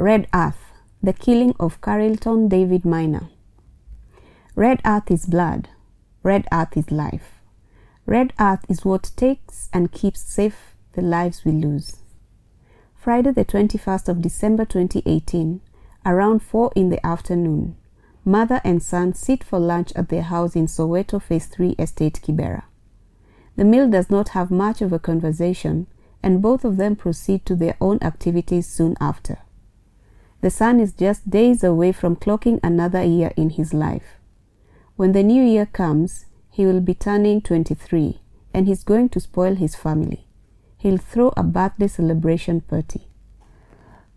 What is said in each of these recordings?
Red Earth The Killing of Carilton David Maina. Red Earth is blood. Red Earth is life. Red Earth is what takes and keeps safe the lives we lose. Friday, the 21st of December 2018, around 4 in the afternoon, mother and son sit for lunch at their house in Soweto Phase 3 Estate Kibera. The meal does not have much of a conversation, and both of them proceed to their own activities soon after. The son is just days away from clocking another year in his life. When the new year comes, he will be turning 23 and he's going to spoil his family. He'll throw a birthday celebration party.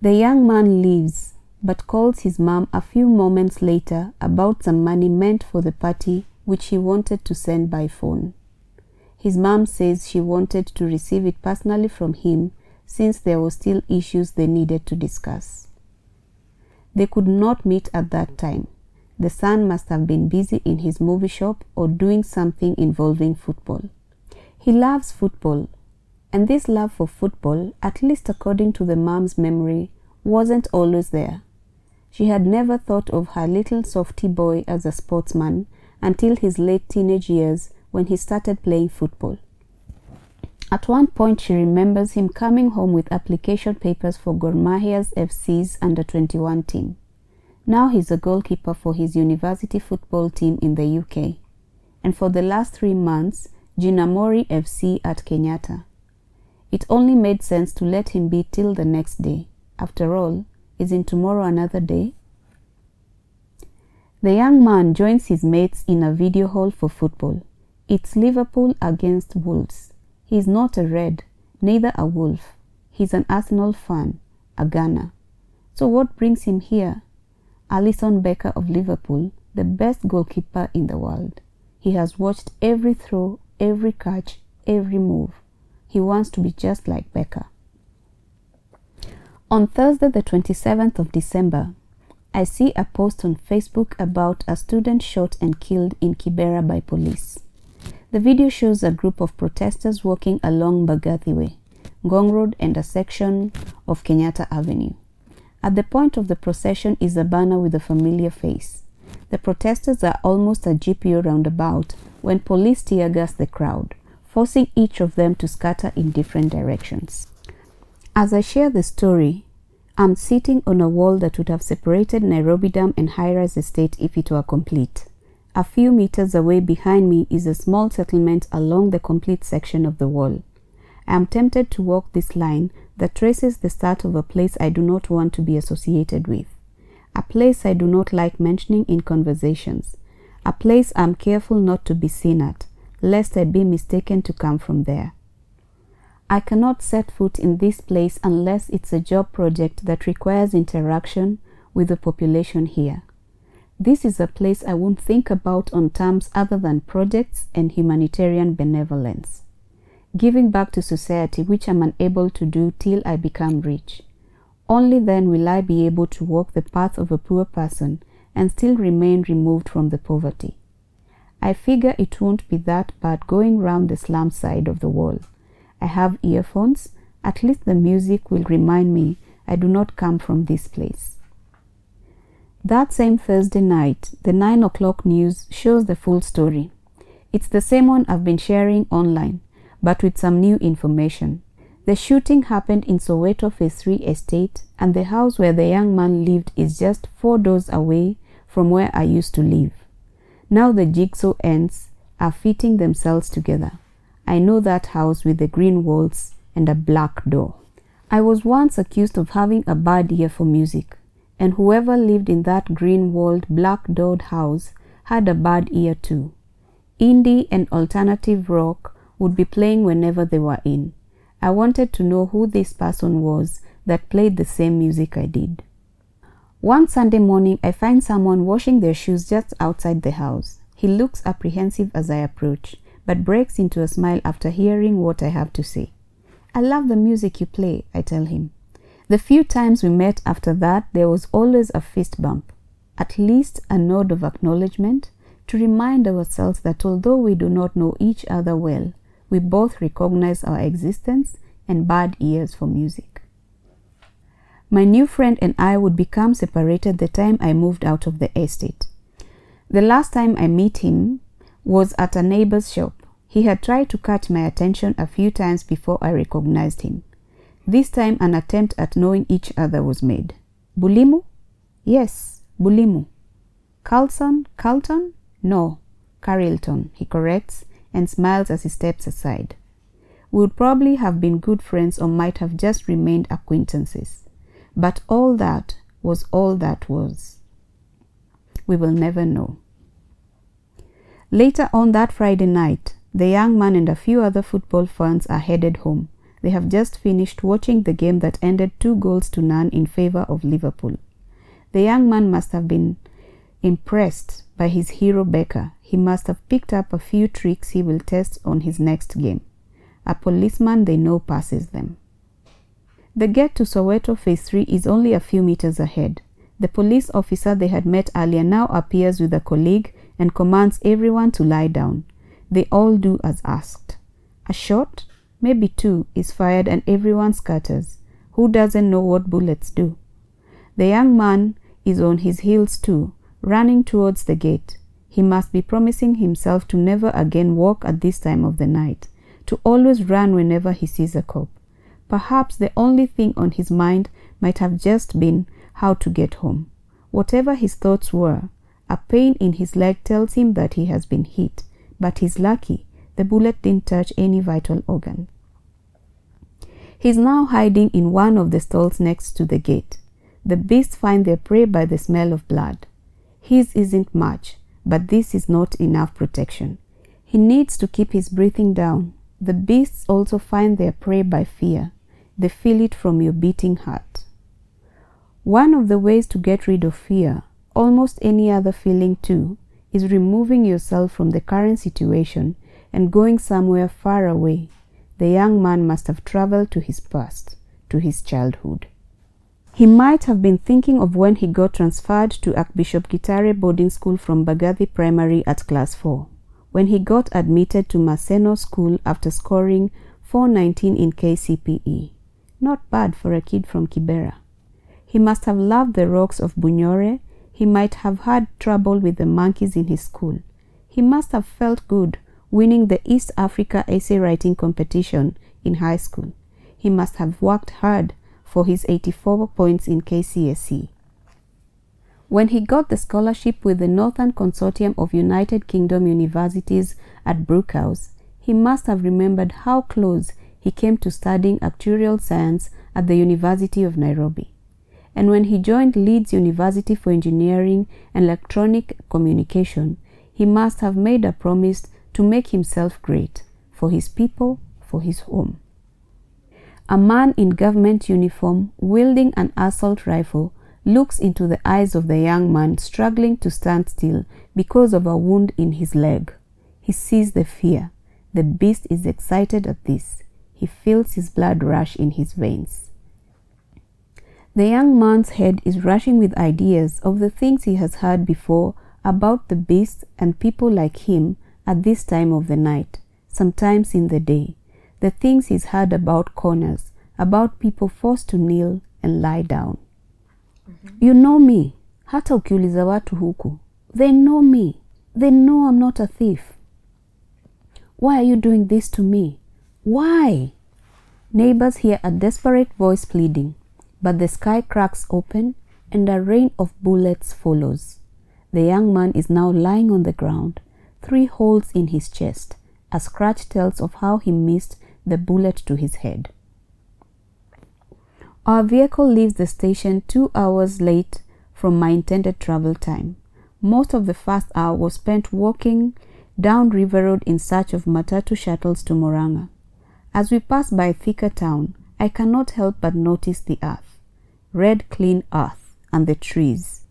The young man leaves but calls his mom a few moments later about some money meant for the party which he wanted to send by phone. His mom says she wanted to receive it personally from him since there were still issues they needed to discuss. They could not meet at that time. The son must have been busy in his movie shop or doing something involving football. He loves football, and this love for football, at least according to the mom's memory, wasn't always there. She had never thought of her little softy boy as a sportsman until his late teenage years when he started playing football. At one point, she remembers him coming home with application papers for Gor Mahia's FC's under 21 team. Now he's a goalkeeper for his university football team in the UK, and for the last three months, Jinamori FC at Kenyatta. It only made sense to let him be till the next day. After all, isn't tomorrow another day? The young man joins his mates in a video hall for football. It's Liverpool against Wolves. He's not a red, neither a wolf. He's an Arsenal fan, a Gunner. So what brings him here? Alisson Becker of Liverpool, the best goalkeeper in the world. He has watched every throw, every catch, every move. He wants to be just like Becker. On Thursday, the 27th of December, I see a post on Facebook about a student shot and killed in Kibera by police. The video shows a group of protesters walking along Mbagathi Way, Ngong Road, and a section of Kenyatta Avenue. At the point of the procession is a banner with a familiar face. The protesters are almost at GPO roundabout when police tear gas the crowd, forcing each of them to scatter in different directions. As I share the story, I'm sitting on a wall that would have separated Nairobi Dam and High-Rise Estate if it were complete. A few meters away behind me is a small settlement along the complete section of the wall. I am tempted to walk this line that traces the start of a place I do not want to be associated with, a place I do not like mentioning in conversations, a place I am careful not to be seen at, lest I be mistaken to come from there. I cannot set foot in this place unless it's a job project that requires interaction with the population here. This is a place I won't think about on terms other than projects and humanitarian benevolence. Giving back to society, which I'm unable to do till I become rich. Only then will I be able to walk the path of a poor person and still remain removed from the poverty. I figure it won't be that bad going round the slum side of the wall. I have earphones, at least the music will remind me I do not come from this place. That same Thursday night, the 9 o'clock news shows the full story. It's the same one I've been sharing online, but with some new information. The shooting happened in Soweto Phase 3 estate, and the house where the young man lived is just four doors away from where I used to live. Now the jigsaw ends are fitting themselves together. I know that house with the green walls and a black door. I was once accused of having a bad ear for music and whoever lived in that green-walled, black-doored house had a bad ear too. Indie and alternative rock would be playing whenever they were in. I wanted to know who this person was that played the same music I did. One Sunday morning, I find someone washing their shoes just outside the house. He looks apprehensive as I approach, but breaks into a smile after hearing what I have to say. I love the music you play, I tell him. The few times we met after that, there was always a fist bump, at least a nod of acknowledgement to remind ourselves that although we do not know each other well, we both recognize our existence and bad ears for music. My new friend and I would become separated the time I moved out of the estate. The last time I met him was at a neighbor's shop. He had tried to catch my attention a few times before I recognized him. This time an attempt at knowing each other was made. Bulimu? Yes, Bulimu. Carlson? Carlton? No, Carilton, he corrects and smiles as he steps aside. We would probably have been good friends or might have just remained acquaintances. But all that was all that was. We will never know. Later on that Friday night, the young man and a few other football fans are headed home. They have just finished watching the game that ended two goals to none in favor of Liverpool. The young man must have been impressed by his hero Becker. He must have picked up a few tricks he will test on his next game. A policeman they know passes them. The gate to Soweto Phase 3 is only a few meters ahead. The police officer they had met earlier now appears with a colleague and commands everyone to lie down. They all do as asked. A shot, maybe two, is fired and everyone scatters. Who doesn't know what bullets do? The young man is on his heels too, running towards the gate. He must be promising himself to never again walk at this time of the night, to always run whenever he sees a cop. Perhaps the only thing on his mind might have just been how to get home. Whatever his thoughts were, a pain in his leg tells him that he has been hit, but he's lucky the bullet didn't touch any vital organ. He's now hiding in one of the stalls next to the gate. The beasts find their prey by the smell of blood. His isn't much, but this is not enough protection. He needs to keep his breathing down. The beasts also find their prey by fear. They feel it from your beating heart. One of the ways to get rid of fear, almost any other feeling too, is removing yourself from the current situation and going somewhere far away. The young man must have traveled to his past, to his childhood. He might have been thinking of when he got transferred to Archbishop Gitari boarding school from Bagathi Primary at class 4, when he got admitted to Maseno School after scoring 419 in KCPE. Not bad for a kid from Kibera. He must have loved the rocks of Bunyore. He might have had trouble with the monkeys in his school. He must have felt good winning the East Africa essay writing competition in high school. He must have worked hard for his 84 points in KCSE. When he got the scholarship with the Northern Consortium of United Kingdom Universities at Brookhouse, he must have remembered how close he came to studying actuarial science at the University of Nairobi. And when he joined Leeds University for Engineering and Electronic Communication, he must have made a promise to make himself great for his people, for his home. A man in government uniform wielding an assault rifle looks into the eyes of the young man struggling to stand still because of a wound in his leg. He sees the fear. The beast is excited at this. He feels his blood rush in his veins. The young man's head is rushing with ideas of the things he has heard before about the beast and people like him at this time of the night, sometimes in the day, the things he's heard about corners, about people forced to kneel and lie down. Mm-hmm. You know me, hata ukiuliza watu huku. They know me. They know I'm not a thief. Why are you doing this to me? Why? Neighbors hear a desperate voice pleading, but the sky cracks open and a rain of bullets follows. The young man is now lying on the ground, three holes in his chest. A scratch tells of how he missed the bullet to his head. Our vehicle leaves the station two hours late from my intended travel time. Most of the first hour was spent walking down River Road in search of Matatu shuttles to Murang'a. As we pass by Thika town, I cannot help but notice the earth, red clean earth, and the trees.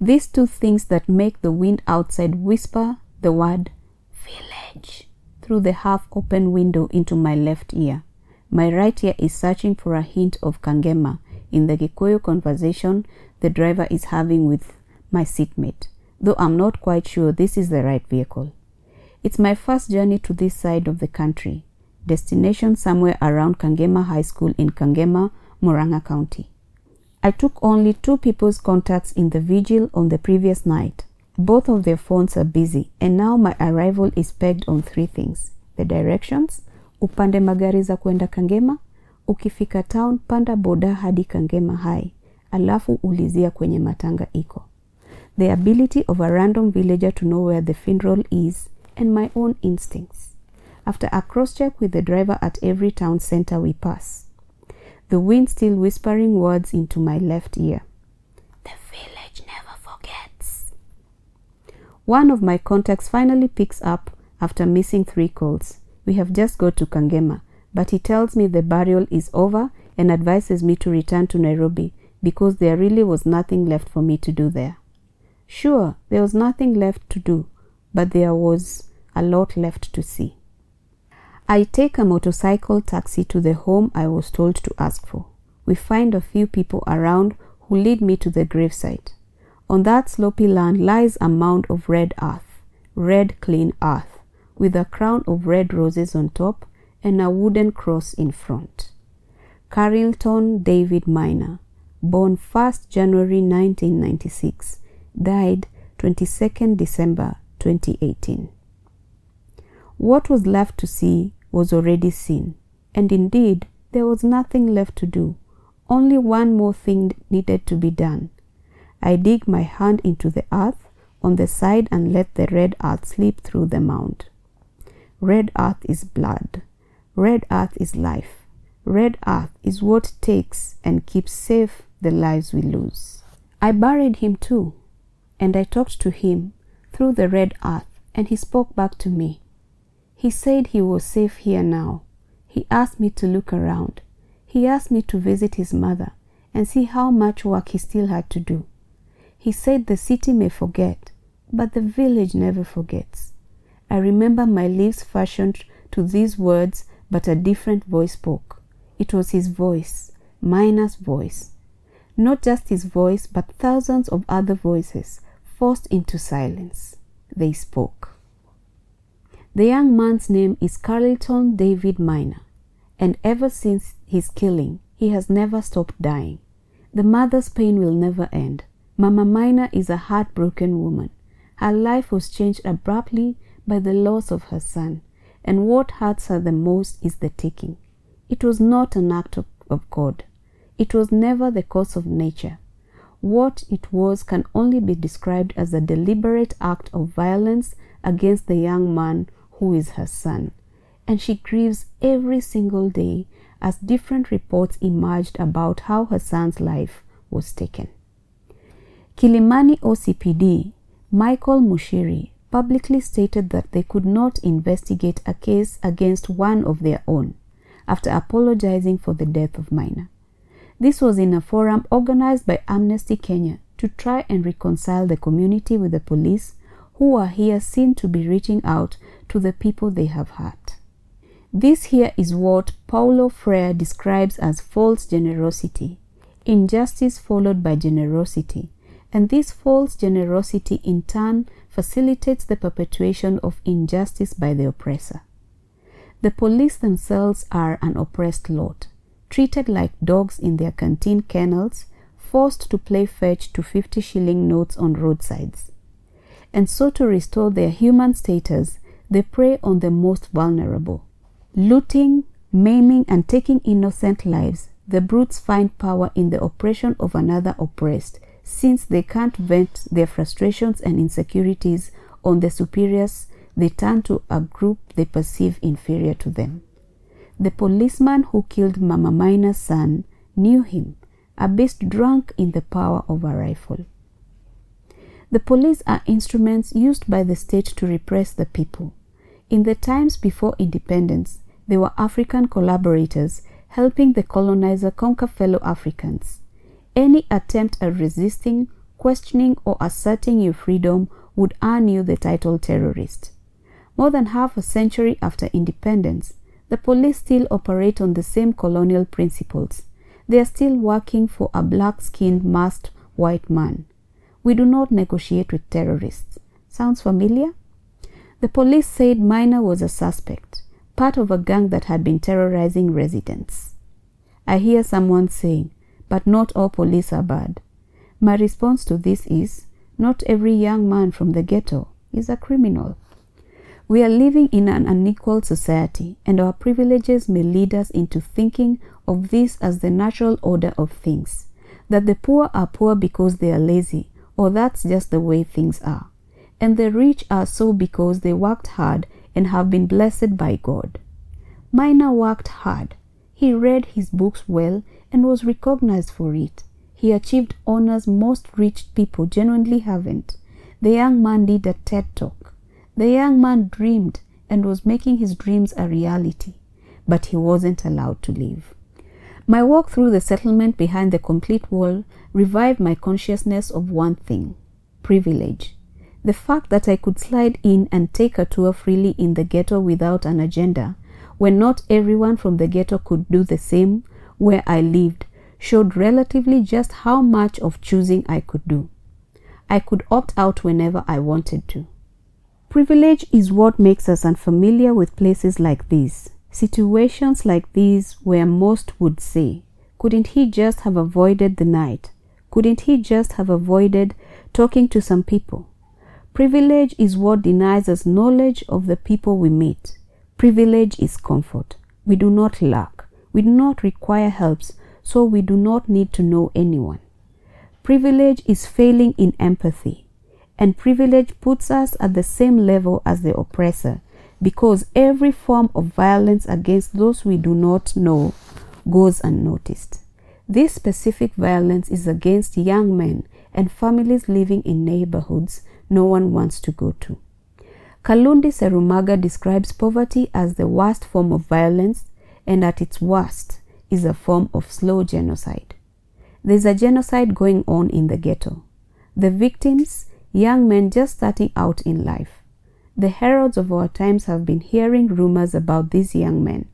These two things that make the wind outside whisper the word village through the half open window into my left ear. My right ear is searching for a hint of Kangema in the Gikuyu conversation the driver is having with my seatmate, though I'm not quite sure this is the right vehicle. It's my first journey to this side of the country, destination somewhere around Kangema High School in Kangema, Murang'a County. I took only two people's contacts in the vigil on the previous night. Both of their phones are busy, and now my arrival is pegged on three things the directions, upande magari za kwenda Kangema, ukifika town panda boda hadi Kangema High, alafu ulizia kwenye matanga iko. The ability of a random villager to know where the funeral is, and my own instincts. After a cross check with the driver at every town center we pass, the wind still whispering words into my left ear. The village. One of my contacts finally picks up after missing three calls. We have just got to Kangema, but he tells me the burial is over and advises me to return to Nairobi because there really was nothing left for me to do there. Sure, there was nothing left to do, but there was a lot left to see. I take a motorcycle taxi to the home I was told to ask for. We find a few people around who lead me to the gravesite. On that slopy land lies a mound of red earth, red clean earth, with a crown of red roses on top and a wooden cross in front. Carilton David Maina, born 1st January 1996, died 22nd December 2018. What was left to see was already seen, and indeed there was nothing left to do. Only one more thing needed to be done. I dig my hand into the earth on the side and let the red earth slip through the mound. Red earth is blood. Red earth is life. Red earth is what takes and keeps safe the lives we lose. I buried him too, and I talked to him through the red earth, and he spoke back to me. He said he was safe here now. He asked me to look around. He asked me to visit his mother and see how much work he still had to do. He said the city may forget, but the village never forgets. I remember my lips fashioned to these words, but a different voice spoke. It was his voice, Maina's voice. Not just his voice, but thousands of other voices forced into silence. They spoke. The young man's name is Carilton David Maina, and ever since his killing, he has never stopped dying. The mother's pain will never end. Mama Maina is a heartbroken woman. Her life was changed abruptly by the loss of her son, and what hurts her the most is the taking. It was not an act of, of God. It was never the cause of nature. What it was can only be described as a deliberate act of violence against the young man who is her son, and she grieves every single day as different reports emerged about how her son's life was taken. Kilimani OCPD Michael Mushiri publicly stated that they could not investigate a case against one of their own after apologizing for the death of Maina. This was in a forum organized by Amnesty Kenya to try and reconcile the community with the police who are here seen to be reaching out to the people they have hurt. This here is what Paulo Freire describes as false generosity, injustice followed by generosity, and this false generosity in turn facilitates the perpetuation of injustice by the oppressor. The police themselves are an oppressed lot, treated like dogs in their canteen kennels, forced to play fetch to 50 shilling notes on roadsides. And so, to restore their human status, they prey on the most vulnerable. Looting, maiming, and taking innocent lives, the brutes find power in the oppression of another oppressed, since they can't vent their frustrations and insecurities on their superiors, they turn to a group they perceive inferior to them. The policeman who killed Mama Maina's son knew him, a beast drunk in the power of a rifle. The police are instruments used by the state to repress the people. In the times before independence, they were African collaborators helping the colonizer conquer fellow Africans. Any attempt at resisting, questioning, or asserting your freedom would earn you the title terrorist. More than half a century after independence, the police still operate on the same colonial principles. They are still working for a black skinned masked white man. We do not negotiate with terrorists. Sounds familiar? The police said Maina was a suspect, part of a gang that had been terrorizing residents. I hear someone saying, but not all police are bad. My response to this is not every young man from the ghetto is a criminal. We are living in an unequal society, and our privileges may lead us into thinking of this as the natural order of things that the poor are poor because they are lazy, or that's just the way things are, and the rich are so because they worked hard and have been blessed by God. Maina worked hard. He read his books well and was recognized for it. He achieved honors most rich people genuinely haven't. The young man did a TED talk. The young man dreamed and was making his dreams a reality, but he wasn't allowed to live. My walk through the settlement behind the complete wall revived my consciousness of one thing privilege. The fact that I could slide in and take a tour freely in the ghetto without an agenda, when not everyone from the ghetto could do the same where I lived, showed relatively just how much of choosing I could do. I could opt out whenever I wanted to. Privilege is what makes us unfamiliar with places like these. Situations like these where most would say, couldn't he just have avoided the night? Couldn't he just have avoided talking to some people? Privilege is what denies us knowledge of the people we meet. Privilege is comfort. We do not lack. We do not require helps, so we do not need to know anyone. Privilege is failing in empathy, and privilege puts us at the same level as the oppressor because every form of violence against those we do not know goes unnoticed. This specific violence is against young men and families living in neighborhoods no one wants to go to. Kalundi Serumaga describes poverty as the worst form of violence and at its worst is a form of slow genocide. There's a genocide going on in the ghetto. The victims, young men just starting out in life. The heralds of our times have been hearing rumors about these young men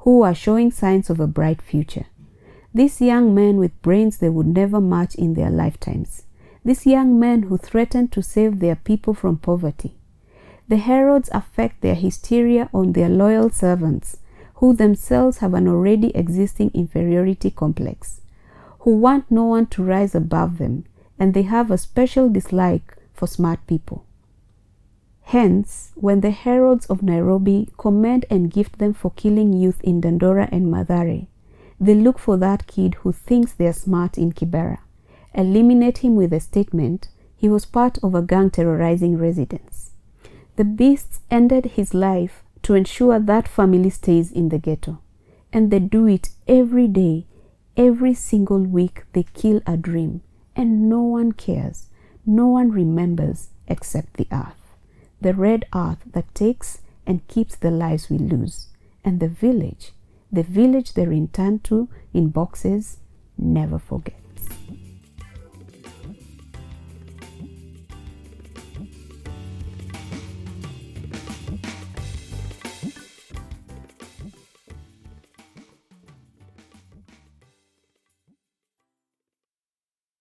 who are showing signs of a bright future. These young men with brains they would never match in their lifetimes. These young men who threaten to save their people from poverty. The Herods affect their hysteria on their loyal servants, who themselves have an already existing inferiority complex, who want no one to rise above them, and they have a special dislike for smart people. Hence, when the Herods of Nairobi commend and gift them for killing youth in Dandora and Mathare, they look for that kid who thinks they're smart in Kibera, eliminate him with the statement he was part of a gang terrorizing residents. The beasts ended his life to ensure that family stays in the ghetto, and they do it every day, every single week. They kill a dream, and no one cares, no one remembers except the earth the red earth that takes and keeps the lives we lose, and the village, the village they return to in boxes, never forget.